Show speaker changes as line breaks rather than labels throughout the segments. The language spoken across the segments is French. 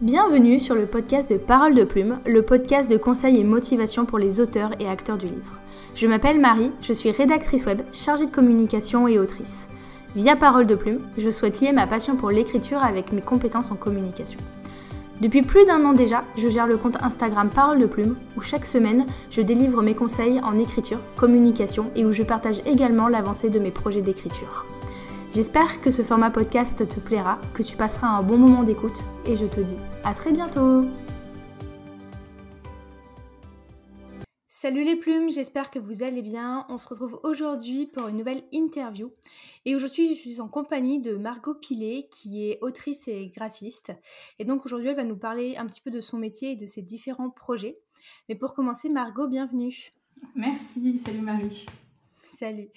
Bienvenue sur le podcast de Parole de Plume, le podcast de conseils et motivation pour les auteurs et acteurs du livre. Je m'appelle Marie, je suis rédactrice web, chargée de communication et autrice. Via Parole de Plume, je souhaite lier ma passion pour l'écriture avec mes compétences en communication. Depuis plus d'un an déjà, je gère le compte Instagram Parole de Plume, où chaque semaine, je délivre mes conseils en écriture, communication et où je partage également l'avancée de mes projets d'écriture. J'espère que ce format podcast te plaira, que tu passeras un bon moment d'écoute et je te dis à très bientôt Salut les plumes, j'espère que vous allez bien. On se retrouve aujourd'hui pour une nouvelle interview. Et aujourd'hui, je suis en compagnie de Margot Pilet, qui est autrice et graphiste. Et donc aujourd'hui, elle va nous parler un petit peu de son métier et de ses différents projets. Mais pour commencer, Margot, bienvenue.
Merci, salut Marie.
Salut.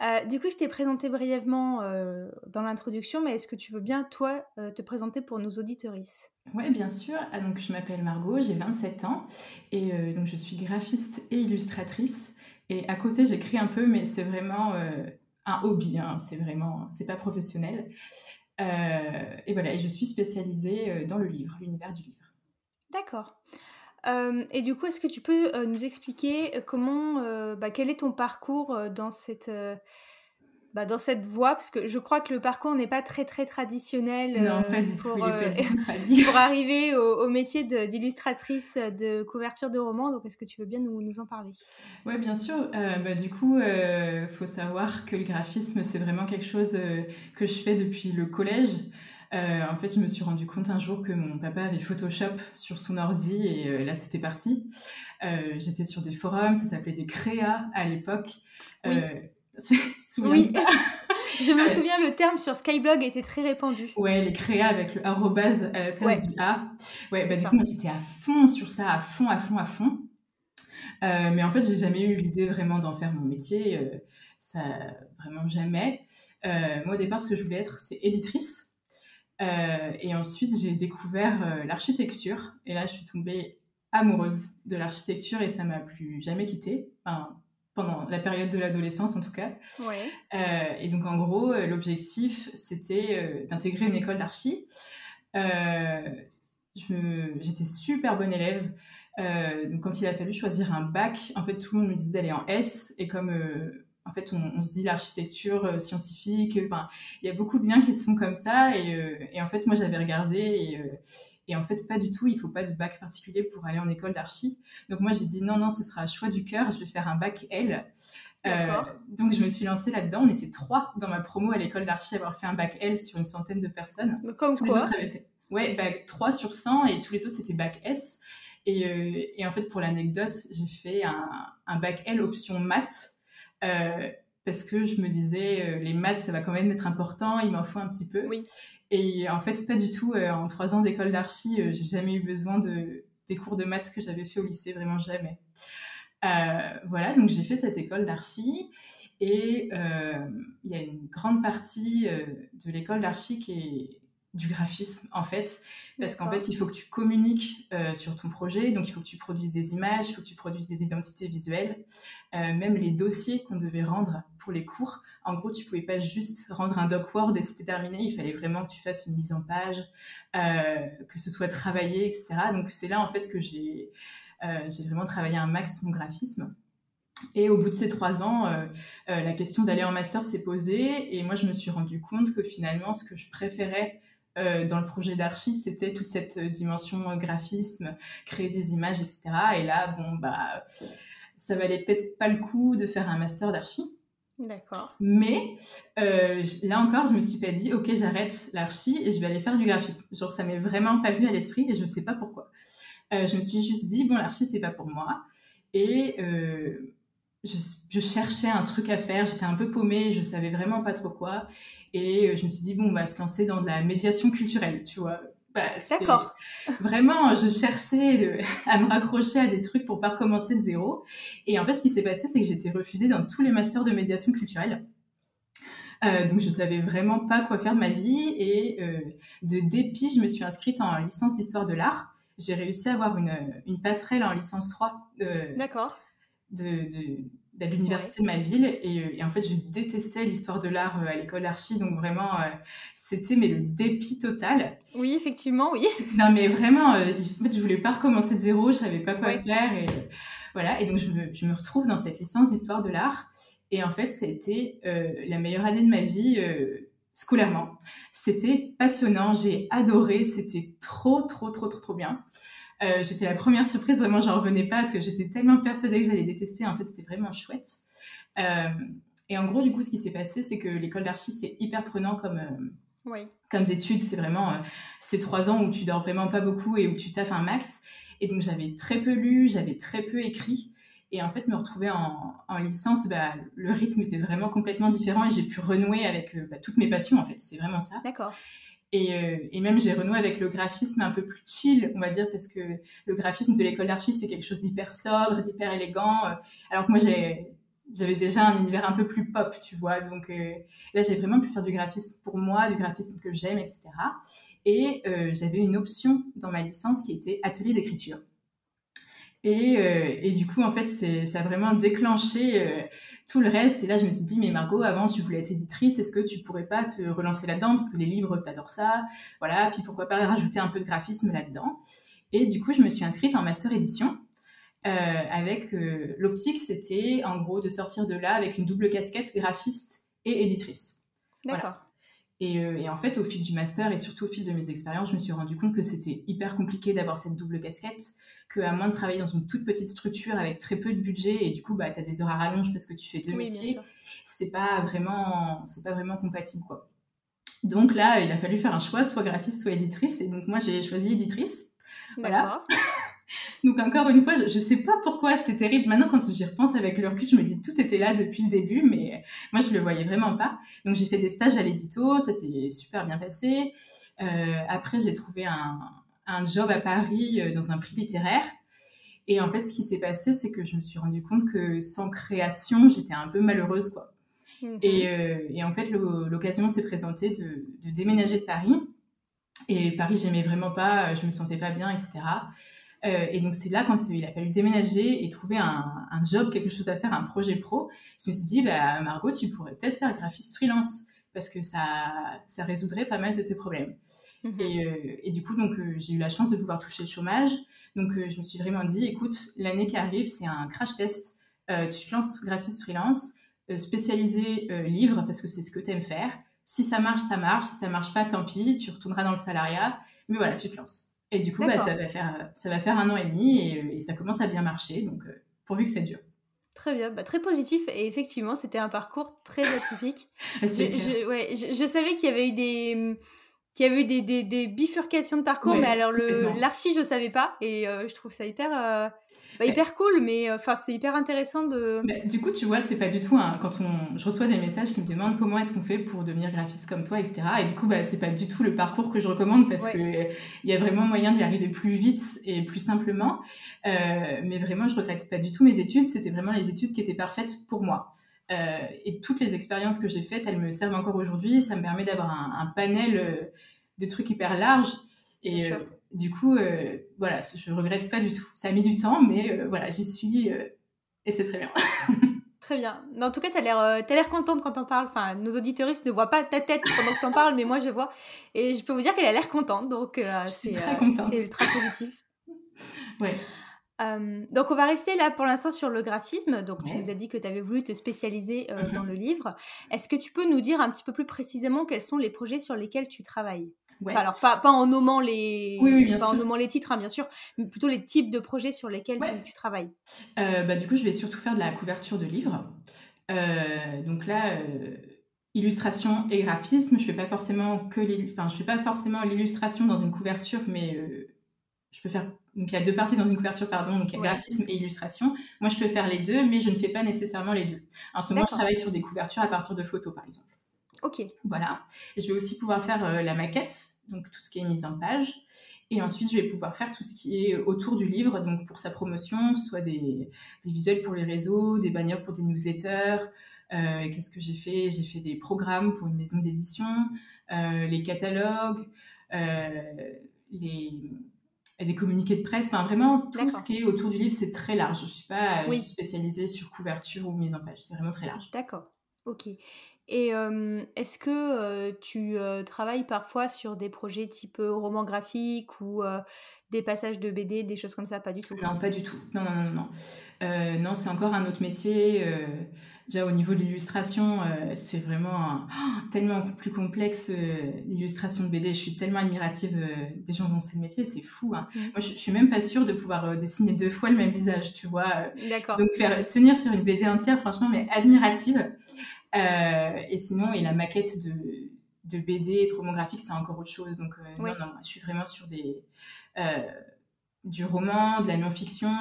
Euh, du coup, je t'ai présenté brièvement euh, dans l'introduction, mais est-ce que tu veux bien, toi, euh, te présenter pour nos auditorices?
Oui, bien sûr. Ah, donc, je m'appelle Margot, j'ai 27 ans et donc je suis graphiste et illustratrice. Et à côté, j'écris un peu, mais c'est vraiment un hobby, hein. c'est vraiment, c'est pas professionnel. et voilà, et je suis spécialisée dans le livre, l'univers du livre.
D'accord. Euh, et du coup, est-ce que tu peux euh, nous expliquer euh, comment, bah, quel est ton parcours dans cette, bah, dans cette voie? Parce que je crois que le parcours n'est pas très très traditionnel
non, pas du
pour,
tout, pas
pour arriver au, métier d'illustratrice de, couverture de romans. Donc, est-ce que tu veux bien nous, nous en parler?
Oui, bien sûr. bah, du coup, il faut savoir que le graphisme, c'est vraiment quelque chose que je fais depuis le collège. Euh, en fait, je me suis rendu compte un jour que mon papa avait Photoshop sur son ordi et euh, là, c'était parti. Euh, j'étais sur des forums, ça s'appelait des créas à l'époque.
Oui. oui. je me souviens, le terme sur Skyblog était très répandu.
Ouais, les créas avec le arrobase à la place du A. Ouais, bah, du coup, moi, j'étais à fond sur ça, à fond, à fond, à fond. mais en fait, j'ai jamais eu l'idée vraiment d'en faire mon métier. ça, vraiment jamais. moi, au départ, ce que je voulais être, c'est éditrice. Euh, et ensuite, j'ai découvert euh, l'architecture. Et là, je suis tombée amoureuse de l'architecture et ça m'a plus jamais quittée. Enfin, pendant la période de l'adolescence, en tout cas.
Ouais.
Euh, et donc, en gros, l'objectif, c'était d'intégrer une école d'archi. J'étais super bonne élève. donc, quand il a fallu choisir un bac, en fait, tout le monde me disait d'aller en S. Et comme en fait, on, se dit l'architecture euh, scientifique. Enfin, il y a beaucoup de liens qui se font comme ça. Et, euh, en fait, moi, j'avais regardé euh, et, en fait, pas du tout. Il faut pas de bac particulier pour aller en école d'archi. Donc moi, j'ai dit non, non, ce sera un choix du cœur. Je vais faire un bac L. donc je me suis lancée là-dedans. On était trois dans ma promo à l'école d'archi à avoir fait un bac L sur une centaine de personnes.
Comme
tous
quoi
les autres avaient fait. Ouais, bac 3 sur 100 et tous les autres c'était bac S. Et, en fait, pour l'anecdote, j'ai fait un, un, bac L option maths euh, parce que je me disais, euh, les maths, ça va quand même être important, il m'en faut un petit peu.
Oui.
Et en fait, pas du tout. Euh, en trois ans d'école d'archi, j'ai jamais eu besoin de, des cours de maths que j'avais fait au lycée, vraiment jamais. voilà, donc j'ai fait cette école d'archi. Et il y a une grande partie de l'école d'archi qui est du graphisme en fait. Parce qu'en fait il faut que tu communiques euh, sur ton projet. Donc il faut que tu produises des images il faut que tu produises des identités visuelles. Euh, même les dossiers qu'on devait rendre pour les cours en gros tu pouvais pas juste rendre un doc Word et c'était terminé. Il fallait vraiment que tu fasses une mise en page euh, que ce soit travaillé etc donc c'est là en fait que j'ai j'ai vraiment travaillé un max mon graphisme. Et au bout de ces trois ans, la question d'aller en master s'est posée. Et moi je me suis rendu compte que finalement ce que je préférais euh, dans le projet d'archi, c'était toute cette euh, dimension euh, graphisme, créer des images, etc. Et là, bon, bah, ça valait peut-être pas le coup de faire un master d'archi.
D'accord.
Mais là encore, je me suis pas dit, ok, j'arrête l'archi et je vais aller faire du graphisme. Genre, ça m'est vraiment pas venu à l'esprit et je sais pas pourquoi. je me suis juste dit, bon, l'archi, c'est pas pour moi. Et je, cherchais un truc à faire, j'étais un peu paumée, je savais vraiment pas trop quoi. Et euh, je me suis dit, bon, on va se lancer dans de la médiation culturelle, tu vois.
Bah, D'accord.
Vraiment, je cherchais à me raccrocher à des trucs pour pas recommencer de zéro. Et en fait, ce qui s'est passé, c'est que j'étais refusée dans tous les masters de médiation culturelle. Euh, donc, je savais vraiment pas quoi faire de ma vie. Et euh, de dépit, je me suis inscrite en licence d'histoire de l'art. J'ai réussi à avoir une, une passerelle en licence 3.
D'accord
de, bah, de l'université de ma ville. Et, en fait, je détestais l'histoire de l'art à l'école d'archi. Donc vraiment, c'était mais le dépit total.
Oui, effectivement, oui.
Non, mais vraiment, en fait, je voulais pas recommencer de zéro. Je savais pas quoi faire. Et voilà. Et donc, je me, je me retrouve dans cette licence d'histoire de l'art. Et en fait, ça a été la meilleure année de ma vie scolairement. C'était passionnant, j'ai adoré, c'était trop, trop, trop, trop, trop bien. Euh, j'étais la première surprise, vraiment, j'en revenais pas parce que j'étais tellement persuadée que j'allais détester. En fait, c'était vraiment chouette. Euh, et en gros, du coup, ce qui s'est passé, c'est que l'école d'archi, c'est hyper prenant comme, euh, oui. comme études. C'est vraiment ces trois ans où tu dors vraiment pas beaucoup et où tu taffes un max. Et donc, j'avais très peu lu, j'avais très peu écrit. Et en fait, me retrouver en, licence, bah, le rythme était vraiment complètement différent et j'ai pu renouer avec bah, toutes mes passions, en fait. C'est vraiment ça.
D'accord.
Euh, et, même j'ai renoué avec le graphisme un peu plus chill, on va dire, parce que le graphisme de l'école d'archi, c'est quelque chose d'hyper sobre, d'hyper élégant. Euh, alors que moi, j'avais déjà un univers un peu plus pop, tu vois. Donc euh, là, j'ai vraiment pu faire du graphisme pour moi, du graphisme que j'aime, etc. Et j'avais une option dans ma licence qui était atelier d'écriture. Et, et, du coup, en fait, ça a vraiment déclenché tout le reste. Et là, je me suis dit, mais Margot, avant, tu voulais être éditrice, est-ce que tu pourrais pas te relancer là-dedans? Parce que les livres, t'adores ça. Voilà. Puis pourquoi pas rajouter un peu de graphisme là-dedans Et du coup, je me suis inscrite en master édition. Euh, avec euh, l'optique, c'était en gros de sortir de là avec une double casquette graphiste et éditrice.
D'accord.
Euh, et, en fait, au fil du master et surtout au fil de mes expériences, je me suis rendu compte que c'était hyper compliqué d'avoir cette double casquette, qu'à moins de travailler dans une toute petite structure avec très peu de budget et du coup, bah, tu as des heures à rallonge parce que tu fais deux métiers, c'est pas vraiment, c'est pas vraiment compatible, quoi. Donc là, il a fallu faire un choix, soit graphiste, soit éditrice. Et donc moi, j'ai choisi éditrice. Voilà. Donc encore une fois, je, ne sais pas pourquoi c'est terrible. Maintenant, quand j'y repense avec le recul, je me dis tout était là depuis le début, mais moi je le voyais vraiment pas. Donc j'ai fait des stages à l'édito, ça s'est super bien passé. Euh, après, j'ai trouvé un, job à Paris euh, dans un prix littéraire. Et en fait, ce qui s'est passé, c'est que je me suis rendu compte que sans création, j'étais un peu malheureuse, quoi. Mhm. Euh, et, en fait, l'occasion s'est présentée de, de, déménager de Paris. Et Paris, j'aimais vraiment pas, je me sentais pas bien, etc. Euh, et donc, c'est là, quand il a fallu déménager et trouver un, un, job, quelque chose à faire, un projet pro, je me suis dit, bah, Margot, tu pourrais peut-être faire graphiste freelance parce que ça, ça résoudrait pas mal de tes problèmes. Mhm. Et, euh, et, du coup, donc, euh, j'ai eu la chance de pouvoir toucher le chômage. Donc, je me suis vraiment dit, écoute, l'année qui arrive, c'est un crash test. tu te lances graphiste freelance, spécialisé livre parce que c'est ce que tu aimes faire. Si ça marche, ça marche. Si ça marche pas, tant pis, tu retourneras dans le salariat. Mais voilà, tu te lances. Et du coup, bah, ça, va faire, ça va faire un an et demi et, ça commence à bien marcher, donc euh, pourvu que ça dure.
Très bien, bah, très positif et effectivement, c'était un parcours très atypique. je, je, ouais, je, savais qu'il y avait eu des qu'il y avait eu des, des, des, bifurcations de parcours, mais alors l'archi, je savais pas et euh, je trouve ça hyper euh, bah, hyper cool, mais euh, enfin c'est hyper intéressant de.
du coup, tu vois, c'est pas du tout quand on, je reçois des messages qui me demandent comment est-ce qu'on fait pour devenir graphiste comme toi, etc. Et du coup, bah, c'est pas du tout le parcours que je recommande parce qu'il que y a vraiment moyen d'y arriver plus vite et plus simplement. Euh, mais vraiment, je regrette pas du tout mes études. C'était vraiment les études qui étaient parfaites pour moi. Euh, et toutes les expériences que j'ai faites, elles me servent encore aujourd'hui. Ça me permet d'avoir un, un, panel de trucs hyper large. Et, du coup, euh, voilà, je regrette pas du tout. Ça a mis du temps, mais euh, voilà, j'y suis euh, et c'est très bien.
très bien. Mais en tout cas, tu as l'air contente quand on parles. Enfin, nos auditeuristes ne voient pas ta tête pendant que tu en parles, mais moi je vois. Et je peux vous dire qu'elle a l'air contente, donc c'est ultra positif.
ouais.
Donc on va rester là pour l'instant sur le graphisme. Donc tu nous as dit que tu avais voulu te spécialiser mm-hmm. dans le livre. Est-ce que tu peux nous dire un petit peu plus précisément quels sont les projets sur lesquels tu travailles? Alors pas, pas, en nommant les en nommant les titres hein, bien sûr, mais plutôt les types de projets sur lesquels tu, travailles.
Euh, bah, du coup, je vais surtout faire de la couverture de livres. Euh, donc là, euh, illustration et graphisme. Je fais pas forcément que enfin, je fais pas forcément l'illustration dans une couverture, mais je peux faire. Donc il y a deux parties dans une couverture, pardon. Donc il y a graphisme et illustration. Moi, je peux faire les deux, mais je ne fais pas nécessairement les deux. En ce moment, je travaille sur des couvertures à partir de photos, par exemple.
Ok.
Voilà. Je vais aussi pouvoir faire euh, la maquette, donc tout ce qui est mise en page. Et ensuite, je vais pouvoir faire tout ce qui est autour du livre, donc pour sa promotion, soit des, visuels pour les réseaux, des bannières pour des newsletters. Euh, qu'est-ce que j'ai fait? J'ai fait des programmes pour une maison d'édition, euh, les catalogues, les, des communiqués de presse, enfin vraiment tout ce qui est autour du livre, c'est très large. Je ne suis pas spécialisée sur couverture ou mise en page, c'est vraiment très large.
D'accord, ok. Et est-ce que tu travailles parfois sur des projets type roman graphique ou des passages de BD, des choses comme ça? Pas du tout.
Non, pas du tout. Non, non, non, non. non, c'est encore un autre métier. Déjà au niveau de l'illustration, c'est vraiment tellement plus complexe l'illustration de BD. Je suis tellement admirative des gens dont c'est le métier, c'est fou. Hein. Mmh. Moi, je, je, suis même pas sûre de pouvoir dessiner deux fois le même visage, tu vois.
D'accord.
Donc faire tenir sur une BD entière, franchement, mais admirative. Euh, et sinon, et la maquette de, de BD, de roman graphique, c'est encore autre chose. Donc, euh, non, non, je suis vraiment sur des, euh, du roman, de la non-fiction,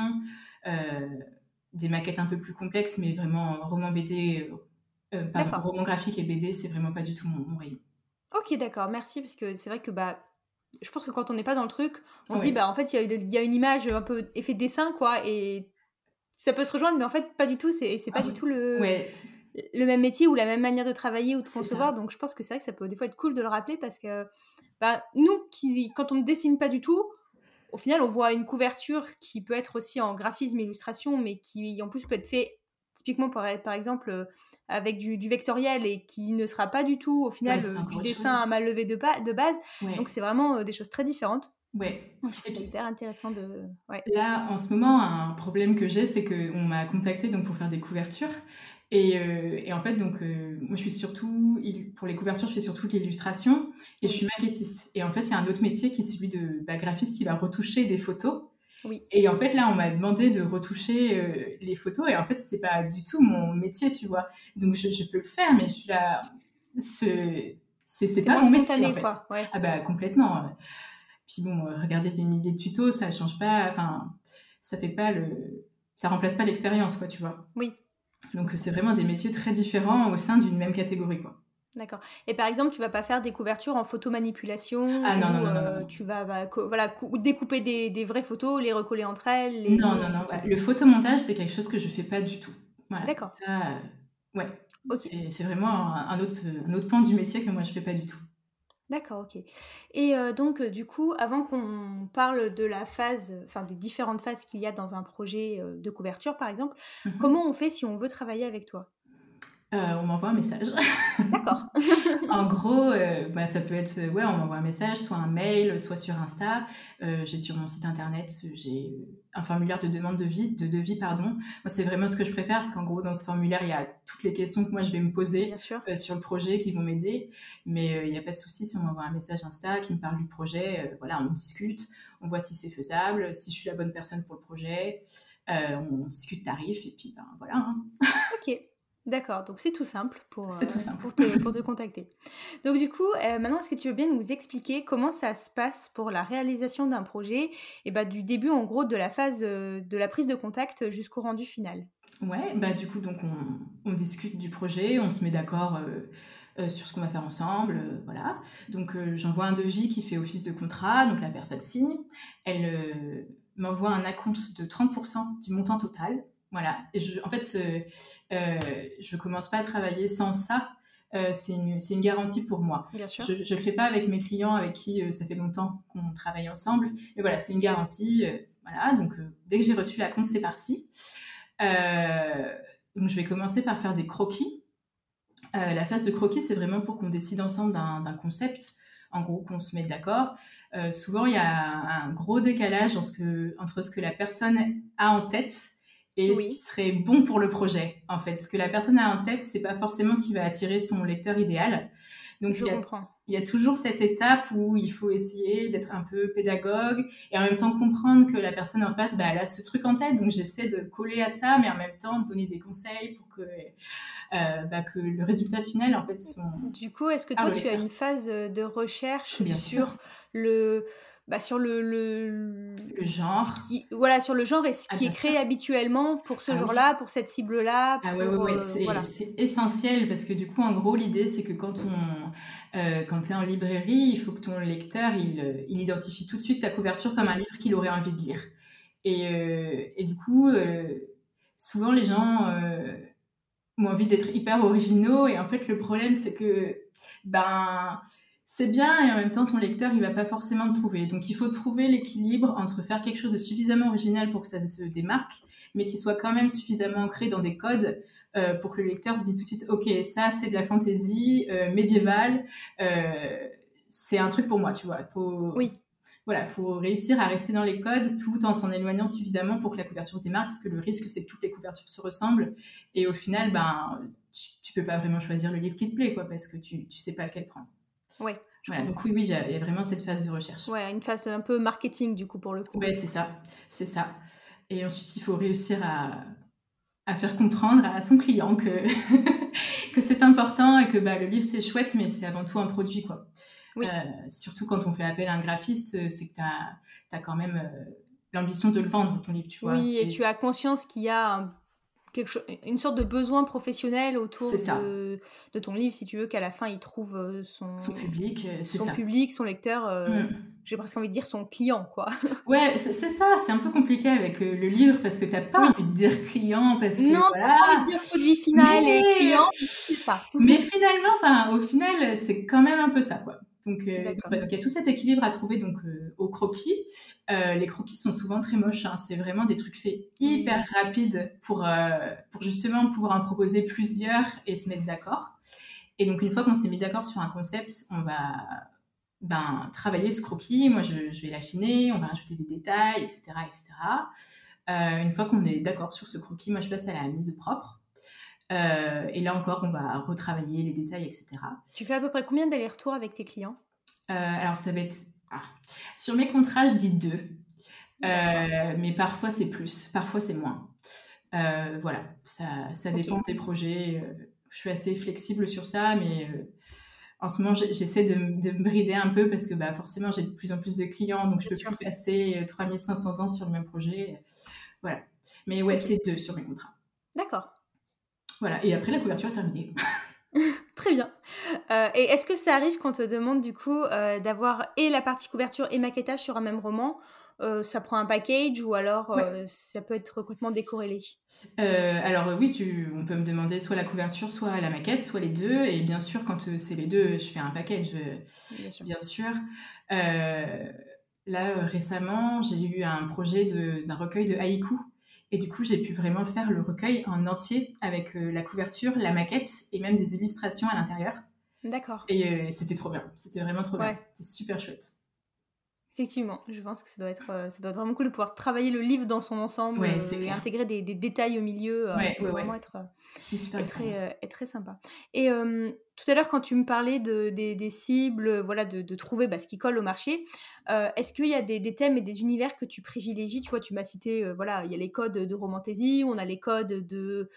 des maquettes un peu plus complexes, mais vraiment roman BD, pardon, roman graphique et BD, c'est vraiment pas du tout mon, rayon.
Ok, d'accord, merci, parce que c'est vrai que bah, je pense que quand on n'est pas dans le truc, on se dit, bah en fait, il y, a une image un peu effet dessin, quoi, et ça peut se rejoindre, mais en fait, pas du tout, c'est pas ah du tout le.
Ouais
le même métier ou la même manière de travailler ou de concevoir. Donc je pense que c'est vrai que ça peut des fois être cool de le rappeler parce que bah, nous, qui, quand on ne dessine pas du tout, au final, on voit une couverture qui peut être aussi en graphisme, illustration, mais qui en plus peut être fait typiquement par, par exemple euh, avec du, vectoriel et qui ne sera pas du tout au final euh, du dessin à mal levé de, de base. Donc c'est vraiment euh, des choses très différentes.
Ouais.
C'est hyper intéressant de.
Là, en ce moment, un problème que j'ai, c'est qu'on m'a contacté donc pour faire des couvertures euh, et, en fait, donc, euh, moi, je suis surtout, pour les couvertures, je fais surtout l'illustration et je suis maquettiste. Et en fait, il y a un autre métier qui est celui de bah, graphiste qui va retoucher des photos.
Oui.
Et en fait, là, on m'a demandé de retoucher euh, les photos et en fait, c'est pas du tout mon métier, tu vois. Donc, je, peux le faire, mais je suis là. C'est pas mon métier, en fait. Quoi. Ah, bah, complètement. Puis bon, regarder des milliers de tutos, ça change pas. Enfin, ça fait pas le. Ça remplace pas l'expérience, quoi, tu vois.
Oui.
Donc c'est vraiment des métiers très différents au sein d'une même catégorie. Quoi.
D'accord. Et par exemple, tu vas pas faire des couvertures en photomanipulation
Ah non, non, non, euh,
Tu vas bah, voilà, découper des, des, vraies photos, les recoller entre elles
Non, non, non. Le photomontage, c'est quelque chose que je fais pas du tout. Voilà.
D'accord.
Ça, euh, ouais. C'est vraiment un autre, un autre point du métier que moi, je fais pas du tout.
D'accord, ok. Et euh, donc, euh, du coup, avant qu'on parle de la phase, enfin des différentes phases qu'il y a dans un projet euh, de couverture, par exemple, mmh comment on fait si on veut travailler avec toi?
On m'envoie un message.
D'accord.
en gros, bah, ça peut être, ouais, on m'envoie un message, soit un mail, soit sur Insta. J'ai sur mon site internet, j'ai un formulaire de demande de vie, de devis, pardon. Moi, c'est vraiment ce que je préfère, parce qu'en gros, dans ce formulaire, il y a toutes les questions que moi je vais me poser sur le projet qui vont m'aider. Mais il n'y a pas de souci si on m'envoie un message Insta qui me parle du projet. voilà, on discute, on voit si c'est faisable, si je suis la bonne personne pour le projet. on discute tarif et puis ben voilà. Hein.
ok. D'accord, donc c'est tout simple pour,
tout euh,
pour, te, pour te contacter. Donc du coup, euh, maintenant, est-ce que tu veux bien nous expliquer comment ça se passe pour la réalisation d'un projet et bah, du début en gros de la phase euh, de la prise de contact jusqu'au rendu final?
Ouais, bah du coup, donc on, on discute du projet, on se met d'accord sur ce qu'on va faire ensemble, voilà. Donc j'envoie un devis qui fait office de contrat, donc la personne signe, elle m'envoie un acompte de 30% du montant total voilà. je, en fait, euh, je commence pas à travailler sans ça. Euh, c'est une, une, garantie pour moi.
Bien sûr.
Je ne le fais pas avec mes clients avec qui euh, ça fait longtemps qu'on travaille ensemble. Mais voilà, c'est une garantie. Euh, voilà, donc dès que j'ai reçu la compte, c'est parti. donc je vais commencer par faire des croquis. la phase de croquis, c'est vraiment pour qu'on décide ensemble d'un concept. En gros, qu'on se mette d'accord. souvent, il y a un gros décalage entre ce, que, entre ce que la personne a en tête et ce qui serait bon pour le projet, en fait. Ce que la personne a en tête, c'est pas forcément ce qui va attirer son lecteur idéal. Donc,
Je
il, y a,
comprends.
il y a toujours cette étape où il faut essayer d'être un peu pédagogue et en même temps comprendre que la personne en face, bah, elle a ce truc en tête. Donc, j'essaie de coller à ça, mais en même temps de donner des conseils pour que, euh, bah, que le résultat final, en fait, soit...
Du coup, est-ce que toi, tu as une phase de recherche sur le bah, sur le,
le, genre.
Qui, voilà, sur le genre et ce ah, qui est créé habituellement pour ce ah genre-là, pour cette cible-là.
Ah ouais, ouais, ouais. Euh, c'est essentiel parce que du coup, en gros, l'idée, c'est que quand on, euh, quand tu es en librairie, il faut que ton lecteur, il, euh, il, identifie tout de suite ta couverture comme un livre qu'il aurait envie de lire. Et, euh, et du coup, souvent, les gens ont envie d'être hyper originaux et en fait, le problème, c'est que, ben, c'est bien et en même temps ton lecteur il va pas forcément te trouver. Donc il faut trouver l'équilibre entre faire quelque chose de suffisamment original pour que ça se démarque, mais qui soit quand même suffisamment ancré dans des codes euh, pour que le lecteur se dise tout de suite ok ça c'est de la fantaisie euh, médiévale, euh, c'est un truc pour moi tu vois. Faut,
oui.
Voilà, faut réussir à rester dans les codes tout en s'en éloignant suffisamment pour que la couverture se démarque, parce que le risque c'est que toutes les couvertures se ressemblent et au final ben tu, tu peux pas vraiment choisir le livre qui te plaît quoi parce que tu tu sais pas lequel prendre.
Ouais.
donc oui, oui, il y a vraiment cette phase de recherche.
Ouais, une phase un peu marketing du coup pour le coup.
Ouais, c'est ça, c'est ça. Et ensuite, il faut réussir à, à faire comprendre à son client que, que c'est important et que bah, le livre c'est chouette, mais c'est avant tout un produit quoi. Oui. Euh, surtout quand on fait appel à un graphiste, c'est que tu as, as, quand même euh, l'ambition de le vendre ton livre, tu vois.
Oui, et tu as conscience qu'il y a un quelque chose, une sorte de besoin professionnel autour de, de, ton livre, si tu veux qu'à la fin il trouve euh, son,
son public, euh,
son public, son lecteur, euh, mm. j'ai presque envie de dire son client, quoi.
ouais, c'est ça, c'est un peu compliqué avec le livre parce que t'as pas envie de dire client parce que
non,
voilà.
pas envie de dire produit final et client, c'est ça.
Mais finalement, enfin, au final, c'est quand même un peu ça, quoi. Donc, euh, il y a tout cet équilibre à trouver donc euh, au croquis. Euh, les croquis sont souvent très moches. Hein. C'est vraiment des trucs faits hyper rapides pour, pour justement pouvoir en proposer plusieurs et se mettre d'accord. Et donc, une fois qu'on s'est mis d'accord sur un concept, on va ben, travailler ce croquis. Moi, je, je vais l'affiner, on va rajouter des détails, etc. etc. une fois qu'on est d'accord sur ce croquis, moi, je passe à la mise au propre. Euh, et là encore, on va retravailler les détails, etc.
Tu fais à peu près combien d'allers-retours avec tes clients?
Euh, Alors, ça va être... Ah. Sur mes contrats, je dis deux. Euh, mais parfois, c'est plus. Parfois, c'est moins. voilà, ça, ça dépend des projets. je suis assez flexible sur ça, mais en ce moment, j'essaie de, de, me brider un peu parce que bah, forcément, j'ai de plus en plus de clients, donc je peux plus passer 3500 ans sur le même projet. Voilà. Mais ouais, c'est deux sur mes contrats.
D'accord.
Voilà, et après la couverture est terminée.
Très bien. Euh, et est-ce que ça arrive qu'on te demande du coup euh, d'avoir et la partie couverture et maquettage sur un même roman euh, ça prend un package ou alors ça peut être complètement décorrélé?
Alors oui, tu, on peut me demander soit la couverture, soit la maquette, soit les deux. Et bien sûr, quand c'est les deux, je fais un package, bien sûr. Bien sûr. là, récemment, j'ai eu un projet d'un recueil de haïkus et du coup, j'ai pu vraiment faire le recueil en entier avec euh, la couverture, la maquette et même des illustrations à l'intérieur.
D'accord.
Et euh, c'était trop bien. C'était vraiment trop bien. C'était super chouette.
Effectivement, je pense que ça doit être, euh, ça doit être vraiment cool de pouvoir travailler le livre dans son ensemble et intégrer des, des, détails au milieu.
Ouais, ça
vraiment être,
super
très, être très sympa. Et tout à l'heure, quand tu me parlais de, des, des cibles, voilà, de, de trouver bah, ce qui colle au marché, euh, est-ce qu'il y a des, des, thèmes et des univers que tu privilégies? Tu vois, tu m'as cité, euh, voilà, il y a les codes de romantaisie, on a les codes de,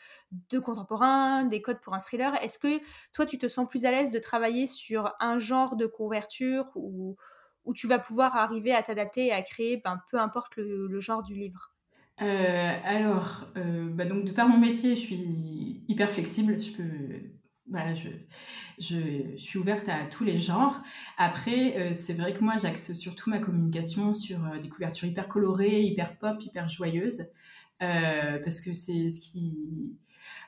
de contemporain, des codes pour un thriller. Est-ce que toi, tu te sens plus à l'aise de travailler sur un genre de couverture ou où tu vas pouvoir arriver à t'adapter et à créer, ben, peu importe le, genre du livre?
Euh, alors, bah donc de par mon métier, je suis hyper flexible. Je peux voilà, je, suis ouverte à tous les genres. Après, euh, c'est vrai que moi, j'axe surtout ma communication sur euh, des couvertures hyper colorées, hyper pop, hyper joyeuses, euh, parce que c'est ce qui,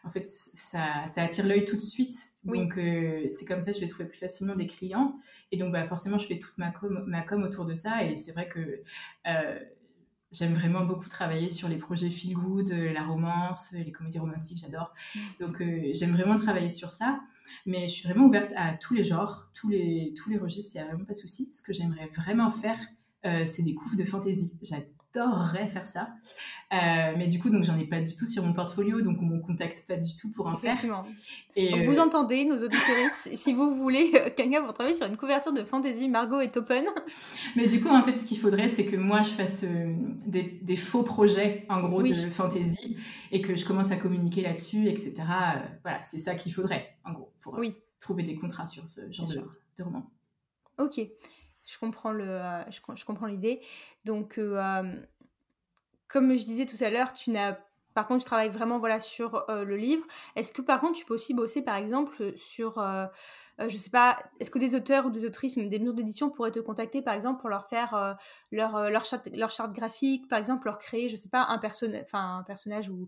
en fait, ça attire l'œil tout de suite. Donc, c'est comme ça que je vais trouver plus facilement des clients. Et donc, bah, forcément, je fais toute ma com, ma com autour de ça. Et c'est vrai que J'aime vraiment beaucoup travailler sur les projets feel good, euh, la romance, les comédies romantiques, j'adore. Donc euh, j'aime vraiment travailler sur ça. Mais je suis vraiment ouverte à tous les genres, tous les, tous les registres, il n'y a vraiment pas de souci. Ce que j'aimerais vraiment faire, euh, c'est des couves de fantaisie. J'adore j'adorerais faire ça. Euh, mais du coup, donc j'en ai pas du tout sur mon portfolio, donc on me contacte pas du tout pour en faire.
Et donc, vous euh, entendez, nos auditeurs, si vous voulez euh, quelqu'un pour travailler sur une couverture de fantasy, Margot est open.
Mais du coup, en fait, ce qu'il faudrait, c'est que moi, je fasse des, des, faux projets, en gros, de fantasy, et que je commence à communiquer là-dessus, etc. voilà, c'est ça qu'il faudrait, en gros, pour oui. trouver des contrats sur ce genre de, de roman.
Ok. Je comprends le, euh, je, comprends l'idée. Donc, euh, euh, comme je disais tout à l'heure, tu n'as par contre, tu travailles vraiment voilà sur le livre. Est-ce que par contre, tu peux aussi bosser par exemple sur, je sais pas, est-ce que des auteurs ou des autrices, des maisons d'édition pourraient te contacter par exemple pour leur faire leur leur charte, leur charte graphique, par exemple leur créer, je sais pas, un enfin un personnage ou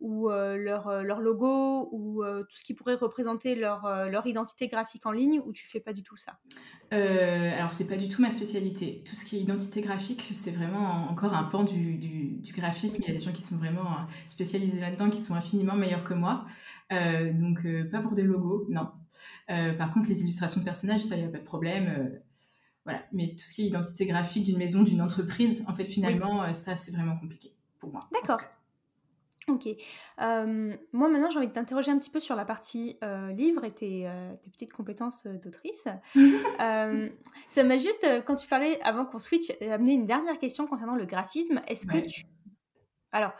ou leur, leur, logo ou tout ce qui pourrait représenter leur, leur, identité graphique en ligne ou tu fais pas du tout ça?
Alors c'est pas du tout ma spécialité. Tout ce qui est identité graphique, c'est vraiment encore un pan du, du, graphisme. Il y a des gens qui sont vraiment spécialisés là-dedans, qui sont infiniment meilleurs que moi. donc pas pour des logos, non. par contre les illustrations de personnages, ça, il n'y a pas de problème. voilà. Mais tout ce qui est identité graphique d'une maison, d'une entreprise, en fait finalement, ça c'est vraiment compliqué pour moi.
D'accord. Ok. moi, maintenant, j'ai envie de t'interroger un petit peu sur la partie livre et tes, petites compétences d'autrice. ça m'a juste, quand tu parlais, avant qu'on switch, amené une dernière question concernant le graphisme. Est-ce que tu... Alors,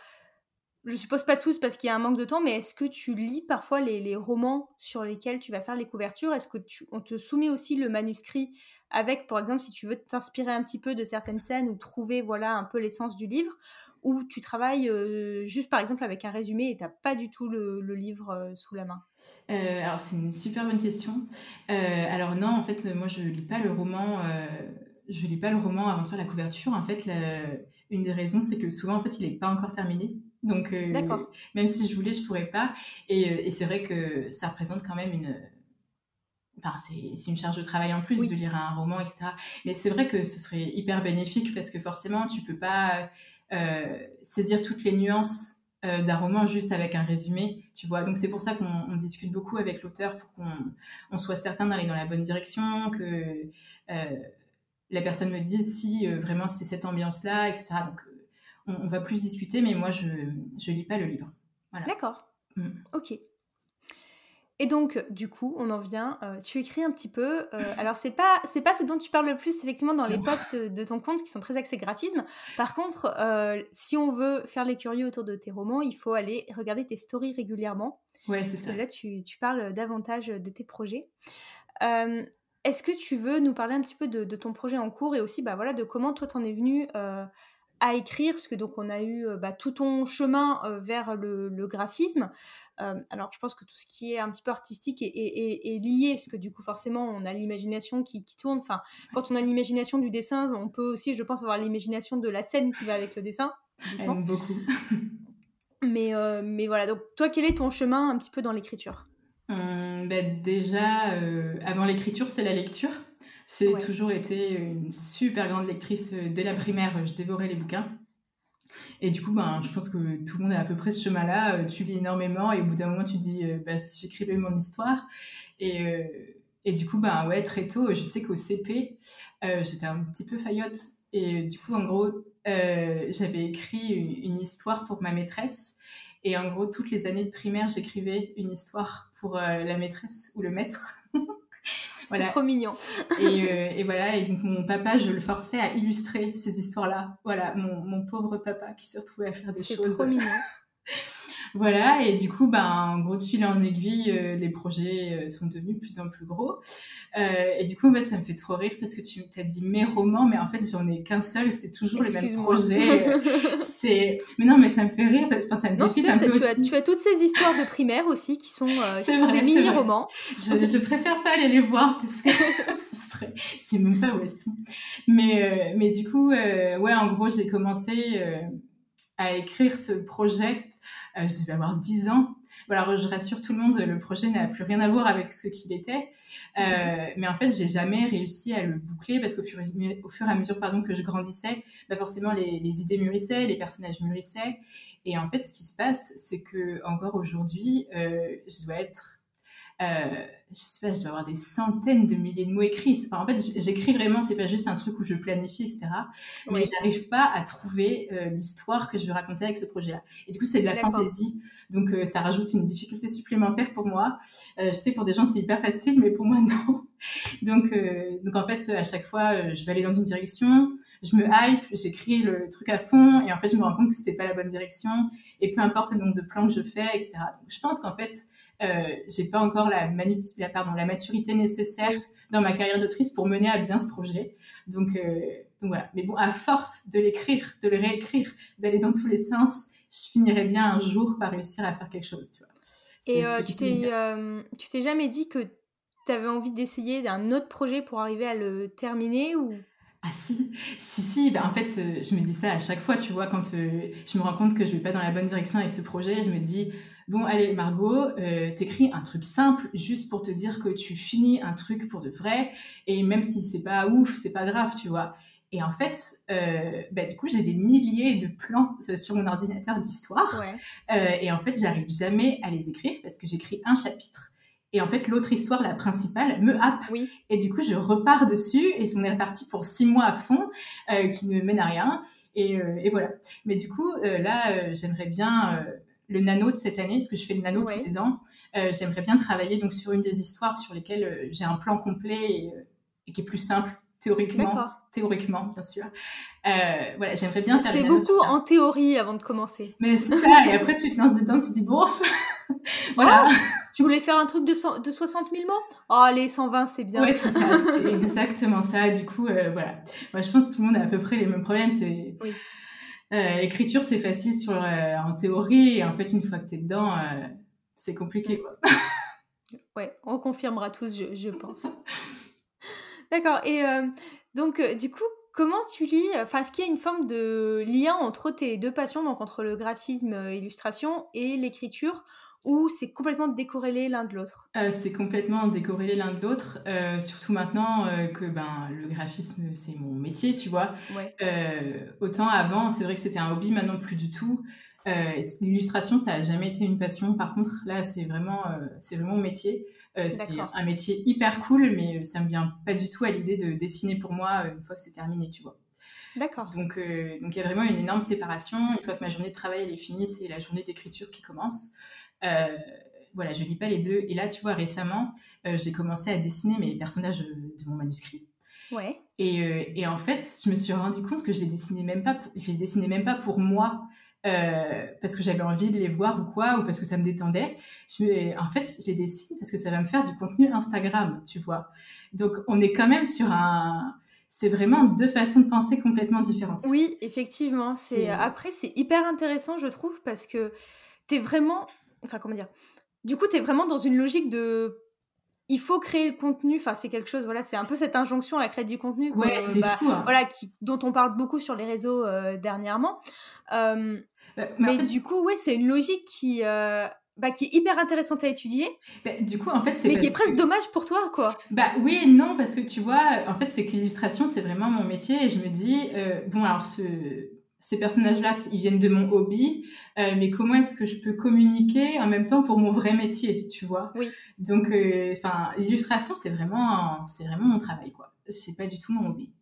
je suppose pas tous parce qu'il y a un manque de temps, mais est-ce que tu lis parfois les, romans sur lesquels tu vas faire les couvertures? Est-ce que tu, on te soumet aussi le manuscrit avec, par exemple, si tu veux t'inspirer un petit peu de certaines scènes ou trouver voilà un peu l'essence du livre? Ou tu travailles euh, juste par exemple avec un résumé et tu n'as pas du tout le, livre euh, sous la main
euh, Alors c'est une super bonne question. alors non, en fait, moi je lis pas le roman. je lis pas le roman avant de faire la couverture. En fait, une des raisons, c'est que souvent, en fait, il n'est pas encore terminé. Donc, même si je voulais, je pourrais pas. Et, c'est vrai que ça représente quand même une, Enfin, c'est une charge de travail en plus de lire un roman, etc. Mais c'est vrai que ce serait hyper bénéfique parce que forcément, tu peux pas euh, saisir toutes les nuances euh, d'un roman juste avec un résumé, tu vois. Donc c'est pour ça qu'on discute beaucoup avec l'auteur pour qu'on soit certain d'aller dans la bonne direction, que euh, la personne me dise si vraiment c'est cette ambiance-là, etc. Donc on, va plus discuter, mais moi je ne lis pas le livre.
D'accord. Mm. Ok. Et donc, du coup, on en vient. Euh, tu écris un petit peu. Euh, alors, c'est pas c'est pas ce dont tu parles le plus effectivement dans les posts de ton compte qui sont très axés graphisme. Par contre, euh, si on veut faire les curieux autour de tes romans, il faut aller regarder tes stories régulièrement.
Ouais, c'est
ça. Que là, tu, tu, parles davantage de tes projets. Est-ce que tu veux nous parler un petit peu de, ton projet en cours et aussi, bah voilà, de comment toi t'en es venu à écrire, parce que donc on a eu bah, tout ton chemin vers le, le graphisme. Euh, alors, je pense que tout ce qui est un petit peu artistique est, lié, parce que du coup, forcément, on a l'imagination qui, tourne. Enfin, quand on a l'imagination du dessin, on peut aussi, je pense, avoir l'imagination de la scène qui va avec le dessin.
Aime beaucoup.
mais, euh, mais voilà, donc toi, quel est ton chemin un petit peu dans l'écriture?
Hum, ben, Déjà, euh, avant l'écriture, c'est la lecture. J'ai toujours été une super grande lectrice dès la primaire, je dévorais les bouquins. Et du coup, ben, je pense que tout le monde est à peu près ce chemin-là. Euh, tu lis énormément et au bout d'un moment, tu te dis, euh, bah, si j'écrivais mon histoire. Et, euh, et, du coup, ben, ouais, très tôt, je sais qu'au CP, j'étais un petit peu faillotte. Et du coup, en gros, j'avais écrit une, histoire pour ma maîtresse. Et en gros, toutes les années de primaire, j'écrivais une histoire pour la maîtresse ou le maître.
C'est trop mignon.
Euh, et, voilà, et donc mon papa, je le forçais à illustrer ces histoires-là. Voilà, mon, mon, pauvre papa qui se retrouvait à faire des choses.
C'est trop mignon.
Voilà, et du coup, ben, en gros, de fil en aiguille, euh, les projets euh, sont devenus de plus en plus gros. Euh, et du coup, en fait, ça me fait trop rire parce que tu t'as dit mes romans, mais en fait, j'en ai qu'un seul, c'est toujours le même projet. c'est... Mais non, mais ça me fait rire, enfin, ça me non, un peu
tu, as, tu as toutes ces histoires de primaire aussi qui sont, qui sont des mini-romans.
Je, je, préfère pas aller les voir parce que ce serait... Je sais même pas où elles sont. Mais, mais du coup, ouais, en gros, j'ai commencé à écrire ce projet euh, je devais avoir 10 ans. Voilà, je rassure tout le monde, le projet n'a plus rien à voir avec ce qu'il était. Euh, mais en fait, j'ai jamais réussi à le boucler parce qu'au fur, au fur et à mesure pardon, que je grandissais, bah forcément les, les, idées mûrissaient, les personnages mûrissaient. Et en fait, ce qui se passe, c'est que encore aujourd'hui, euh, je dois être euh, je sais pas, je dois avoir des centaines de milliers de mots écrits. Enfin, en fait, j'écris vraiment, c'est pas juste un truc où je planifie, etc. Mais j'arrive pas à trouver euh, l'histoire que je veux raconter avec ce projet-là. Et du coup, c'est de la fantaisie. Donc, euh, ça rajoute une difficulté supplémentaire pour moi. je sais, pour des gens, c'est hyper facile, mais pour moi, non. donc, donc, en fait, à chaque fois, je vais aller dans une direction je me hype, j'écris le truc à fond et en fait je me rends compte que c'était pas la bonne direction et peu importe le nombre de plans que je fais, etc. Donc je pense qu'en fait euh, j'ai pas encore la, la, pardon, la maturité nécessaire dans ma carrière d'autrice pour mener à bien ce projet. Donc, euh, donc voilà. Mais bon, à force de l'écrire, de le réécrire, d'aller dans tous les sens, je finirai bien un jour par réussir à faire quelque chose, tu vois.
Et euh, tu t'es, euh, tu t'es jamais dit que tu avais envie d'essayer d'un autre projet pour arriver à le terminer ou?
Ah si, si, si, ben, en fait, je me dis ça à chaque fois, tu vois, quand je me rends compte que je vais pas dans la bonne direction avec ce projet, je me dis, bon, allez, Margot, euh, t'écris un truc simple, juste pour te dire que tu finis un truc pour de vrai, et même si c'est pas ouf, c'est pas grave, tu vois. Et en fait, euh, bah, du coup, j'ai des milliers de plans euh, sur mon ordinateur d'histoire. Euh, et en fait, j'arrive jamais à les écrire parce que j'écris un chapitre. Et en fait, l'autre histoire, la principale, me happe.
Oui.
Et du coup, je repars dessus et on est reparti pour six mois à fond, qui ne mène à rien. Et, et voilà. Mais du coup, là, j'aimerais bien le nano de cette année, parce que je fais le nano tous les ans. j'aimerais bien travailler donc sur une des histoires sur lesquelles j'ai un plan complet et, et qui est plus simple théoriquement, théoriquement bien sûr. Euh, voilà, j'aimerais bien.
C'est beaucoup en théorie avant de commencer.
Mais c'est ça, et après tu te lances dedans, tu te dis bon, voilà.
tu voulais faire un truc de, de 60 000 mots? Oh, allez, 120, c'est bien.
Ouais, c'est ça, c'est exactement ça. Du coup, euh, voilà. Moi, je pense que tout le monde a à peu près les mêmes problèmes. C'est euh, l'écriture, c'est facile sur en théorie, et en fait, une fois que tu es dedans, c'est compliqué, quoi.
ouais, on confirmera tous, je, je pense. D'accord. Et euh, donc, euh, du coup, comment tu lis Enfin, est-ce qu'il y a une forme de lien entre tes deux passions, donc entre le graphisme, euh, illustration et l'écriture ou c'est complètement décorrélé l'un de l'autre?
C'est complètement décorrélé l'un de l'autre, surtout maintenant que ben, le graphisme, c'est mon métier, tu vois. autant avant, c'est vrai que c'était un hobby, maintenant plus du tout. L'illustration, ça n'a jamais été une passion. Par contre, là, c'est vraiment, c'est vraiment mon métier. Euh, c'est un métier hyper cool, mais ça me vient pas du tout à l'idée de dessiner pour moi euh, une fois que c'est terminé, tu vois.
D'accord.
Donc, euh, donc il y a vraiment une énorme séparation. Une fois que ma journée de travail elle est finie, c'est la journée d'écriture qui commence. Voilà, je lis pas les deux. Et là, tu vois, récemment, j'ai commencé à dessiner mes personnages de mon manuscrit.
Ouais.
Et, et, en fait, je me suis rendu compte que je les dessinais même pas, je les dessinais même pas pour moi. Euh, parce que j'avais envie de les voir ou quoi, ou parce que ça me détendait. Je en fait, je les dessine parce que ça va me faire du contenu Instagram, tu vois. Donc, on est quand même sur un... C'est vraiment deux façons de penser complètement différentes.
Oui, effectivement. C'est Après, c'est hyper intéressant, je trouve, parce que tu es vraiment... Enfin, comment dire? Du coup, tu es vraiment dans une logique de il faut créer le contenu. Enfin, c'est quelque chose. Voilà, c'est un peu cette injonction à créer du contenu.
Ouais, c'est bah, fou. Hein.
Voilà, qui, dont on parle beaucoup sur les réseaux euh, dernièrement. Euh, bah, mais, du coup, ouais, c'est une logique qui, euh, bah, qui est hyper intéressante à étudier.
Bah, du coup, en fait, c'est.
Mais qui est presque dommage pour toi, quoi.
Bah oui et non, parce que tu vois, en fait, c'est que l'illustration, c'est vraiment mon métier. Et je me dis, euh, bon, alors, ce, ces personnages-là, ils viennent de mon hobby, euh, mais comment est-ce que je peux communiquer en même temps pour mon vrai métier, tu vois?
Oui.
Donc, enfin, l'illustration, c'est vraiment, c'est vraiment mon travail, quoi. C'est pas du tout mon hobby.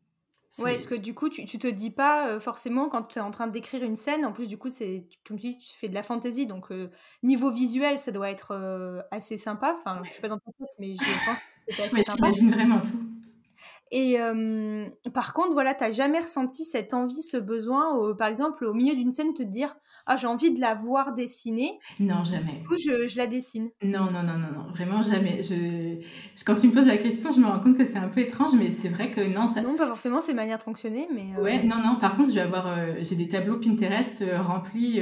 Ouais, parce que du coup, tu, tu te dis pas euh, forcément quand tu es en train d'écrire une scène. En plus, du coup, c'est comme tu dis, tu fais de la fantaisie, donc euh, niveau visuel, ça doit être euh, assez sympa. Enfin, je suis pas dans ton tête, mais je pense que c'est assez
sympa. J'imagine vraiment tout.
Et par contre, voilà, t'as jamais ressenti cette envie, ce besoin, par exemple, au milieu d'une scène, te dire Ah, j'ai envie de la voir dessiner.
Non, jamais.
Du coup, je, je, la dessine.
Non, non, non, non, non, vraiment jamais. Je... Quand tu me poses la question, je me rends compte que c'est un peu étrange, mais c'est vrai que non. Ça...
Non, pas forcément, c'est une manière de fonctionner, mais.
Ouais, non, non, par contre, je vais avoir. j'ai des tableaux Pinterest euh, remplis.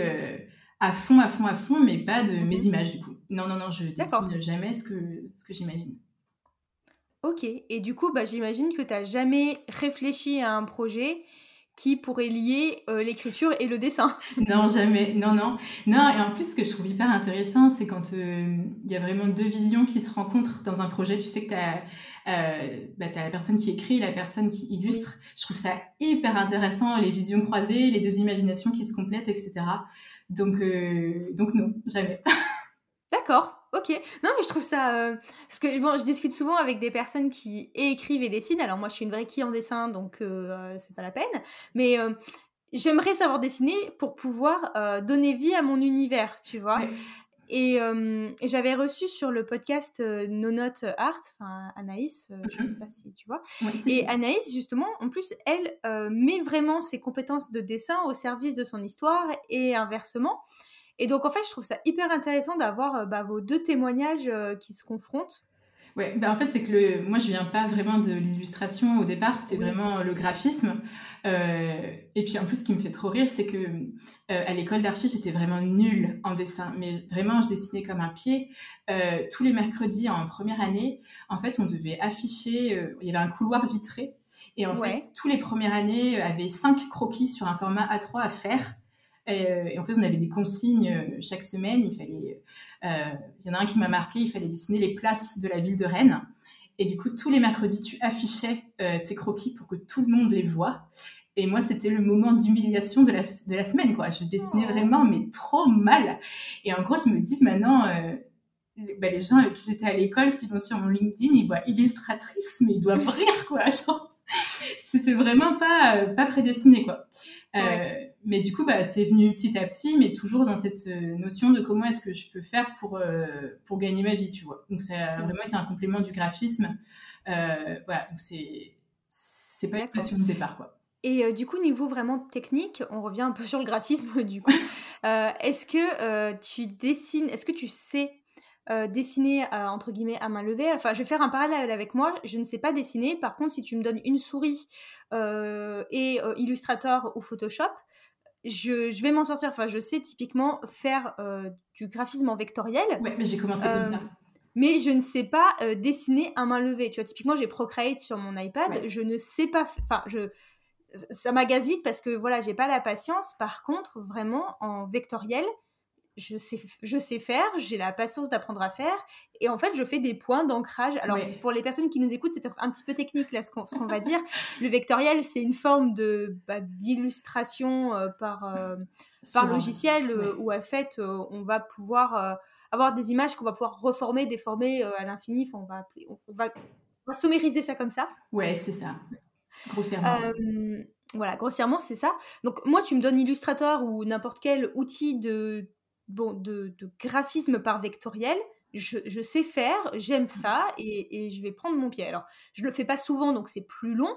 à fond, à fond, à fond, mais pas de mes mhm. images du coup. Non, non, non, je dessine jamais ce que, ce que j'imagine.
Ok, et du coup, bah, j'imagine que tu n'as jamais réfléchi à un projet qui pourrait lier euh, l'écriture et le dessin.
non, jamais. Non, non. Non, et en plus, ce que je trouve hyper intéressant, c'est quand euh, il y a vraiment deux visions qui se rencontrent dans un projet. Tu sais que tu as, euh, bah, la personne qui écrit, la personne qui illustre. Je trouve ça hyper intéressant, les visions croisées, les deux imaginations qui se complètent, etc. Donc, donc non, jamais.
D'accord. Ok. Non, mais je trouve ça. Euh, parce que bon, je discute souvent avec des personnes qui écrivent et dessinent. Alors, moi, je suis une vraie qui en dessin, donc euh, c'est pas la peine. Mais euh, j'aimerais savoir dessiner pour pouvoir donner vie à mon univers, tu vois. Et j'avais reçu sur le podcast No Note Art, enfin Anaïs, je ne sais mm-hmm. pas si tu vois. et Anaïs, justement, en plus, elle met vraiment ses compétences de dessin au service de son histoire et inversement. Et donc, en fait, je trouve ça hyper intéressant d'avoir euh, bah, vos deux témoignages euh, qui se confrontent.
Ouais, ben en fait, c'est que le... moi, je viens pas vraiment de l'illustration au départ, c'était vraiment le graphisme. Euh, et puis, en plus, ce qui me fait trop rire, c'est que euh, à l'école d'archi, j'étais vraiment nulle en dessin. Mais vraiment, je dessinais comme un pied. Euh, tous les mercredis, en première année, en fait, on devait afficher, euh, il y avait un couloir vitré. Et en fait, tous les premières années avaient cinq croquis sur un format A3 à faire. Euh, et, en fait, on avait des consignes euh, chaque semaine. Il fallait, euh, il y en a un qui m'a marqué, il fallait dessiner les places de la ville de Rennes. Et du coup, tous les mercredis, tu affichais tes croquis pour que tout le monde les voit. Et moi, c'était le moment d'humiliation de la, de la semaine, quoi. Je dessinais oh. vraiment, mais trop mal. Et en gros, je me dis maintenant, bah, les gens avec qui j'étais à l'école, s'ils vont sur mon LinkedIn, ils voient illustratrice, mais ils doivent rire, quoi. c'était vraiment pas, pas prédestiné, quoi. Euh, mais du coup, bah, c'est venu petit à petit, mais toujours dans cette euh, notion de comment est-ce que je peux faire pour, euh, pour gagner ma vie, tu vois. Donc, ça a vraiment été un complément du graphisme. voilà, donc c'est, c'est pas une passion de départ, quoi.
Et du coup, niveau vraiment technique, on revient un peu sur le graphisme, du coup. est-ce que tu dessines, est-ce que tu sais euh, dessiner entre guillemets à main levée? Enfin, je vais faire un parallèle avec moi. Je ne sais pas dessiner. Par contre, si tu me donnes une souris euh, et euh, Illustrator ou Photoshop, je, je vais m'en sortir. Enfin, je sais typiquement faire du graphisme en vectoriel.
Ouais, mais j'ai commencé comme ça.
Mais je ne sais pas dessiner à main levée. Tu vois, typiquement, j'ai Procreate sur mon iPad. Je ne sais pas. Enfin, je ça m'agace vite parce que voilà, j'ai pas la patience. Par contre, vraiment en vectoriel, je sais, je sais faire, j'ai la patience d'apprendre à faire, et en fait, je fais des points d'ancrage. Alors, pour les personnes qui nous écoutent, c'est peut-être un petit peu technique, là, ce qu'on, va dire. Le vectoriel, c'est une forme de, bah, d'illustration euh, par, euh, par logiciel, euh, où, en fait, on va pouvoir avoir des images qu'on va pouvoir reformer, déformer à l'infini. on, va on, va, on va sommériser ça comme ça.
Ouais, c'est ça. Grossièrement.
voilà, grossièrement, c'est ça. Donc, moi, tu me donnes Illustrator ou n'importe quel outil de bon, de, graphisme par vectoriel, je, sais faire, j'aime ça et, je vais prendre mon pied. Alors, je le fais pas souvent, donc c'est plus long.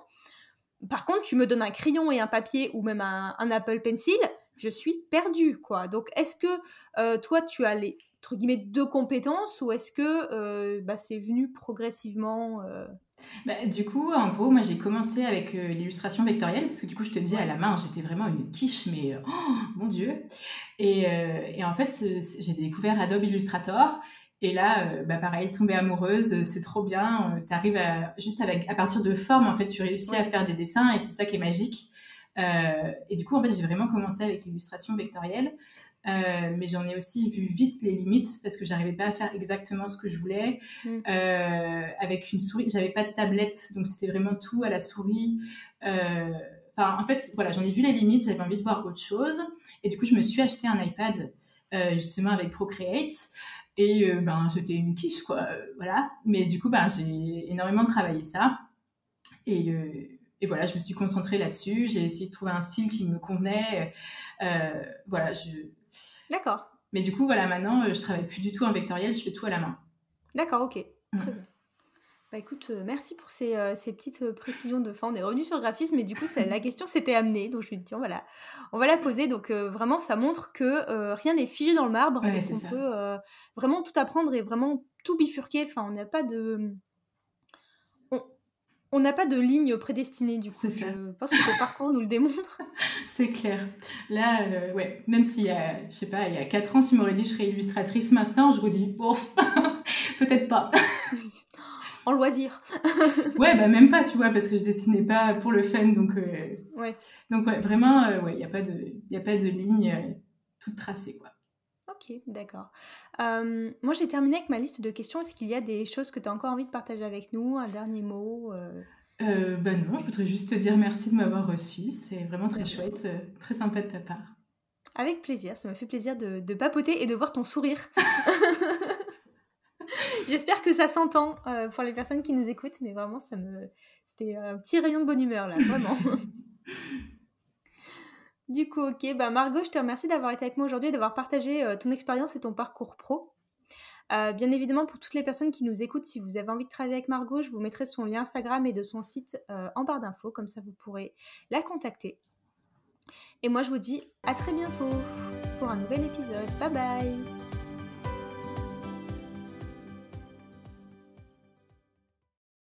Par contre, tu me donnes un crayon et un papier ou même un, Apple Pencil, je suis perdue, quoi. Donc, est-ce que euh, toi, tu as les entre guillemets deux compétences ou est-ce que euh, bah, c'est venu progressivement euh,
bah, du coup, en gros, moi j'ai commencé avec euh, l'illustration vectorielle, parce que du coup, je te dis, à la main, j'étais vraiment une quiche, mais oh, mon Dieu! Et, et en fait, j'ai découvert Adobe Illustrator, et là, bah, pareil, tomber amoureuse, c'est trop bien. tu arrives à, juste avec, à partir de formes, en fait, tu réussis à faire des dessins, et c'est ça qui est magique. Et du coup, en fait, j'ai vraiment commencé avec l'illustration vectorielle. Euh, mais j'en ai aussi vu vite les limites parce que j'arrivais pas à faire exactement ce que je voulais. Mm. Euh, avec une souris, j'avais pas de tablette, donc c'était vraiment tout à la souris. Euh, enfin, en fait, voilà, j'en ai vu les limites, j'avais envie de voir autre chose. Et du coup, je me suis acheté un iPad justement avec Procreate. Et ben, j'étais une quiche, quoi. voilà. Mais du coup, ben, j'ai énormément travaillé ça. Et, et voilà, je me suis concentrée là-dessus. J'ai essayé de trouver un style qui me convenait. voilà, je,
D'accord.
Mais du coup, voilà, maintenant, euh, je travaille plus du tout en vectoriel, je fais tout à la main.
D'accord, ok. Très bien. Bah écoute, euh, merci pour ces, euh, ces petites précisions de fin. On est revenu sur le graphisme, mais du coup, la question s'était amenée. Donc je me suis dit, tiens, voilà, on va la poser. Donc vraiment, ça montre que rien n'est figé dans le marbre et qu'on peut vraiment tout apprendre et vraiment tout bifurquer. Enfin, on n'a pas de on n'a pas de ligne prédestinée du coup. Je pense que le parcours nous le démontre.
C'est clair. Là, euh, ouais, même si, je sais pas, il y a 4 ans, tu m'aurais dit je serais illustratrice maintenant, je vous dis, ouf, peut-être pas.
en loisir.
ouais, bah même pas, tu vois, parce que je dessinais pas pour le fun, donc. Euh, ouais. Donc ouais, vraiment, euh, ouais, il n'y a pas de, a pas de ligne toute tracée, quoi.
Ok, d'accord. Euh, moi, j'ai terminé avec ma liste de questions. Est-ce qu'il y a des choses que tu as encore envie de partager avec nous? Un dernier mot
euh... euh bah non, je voudrais juste te dire merci de m'avoir reçu. C'est vraiment très chouette, euh, très sympa de ta part.
Avec plaisir, ça me fait plaisir de, de papoter et de voir ton sourire. J'espère que ça s'entend pour les personnes qui nous écoutent, mais vraiment, ça me... c'était un petit rayon de bonne humeur là, vraiment. Du coup, ok, bah Margot, je te remercie d'avoir été avec moi aujourd'hui et d'avoir partagé euh, ton expérience et ton parcours pro. Euh, bien évidemment, pour toutes les personnes qui nous écoutent, si vous avez envie de travailler avec Margot, je vous mettrai son lien Instagram et de son site euh, en barre d'infos, comme ça vous pourrez la contacter. Et moi, je vous dis à très bientôt pour un nouvel épisode. Bye bye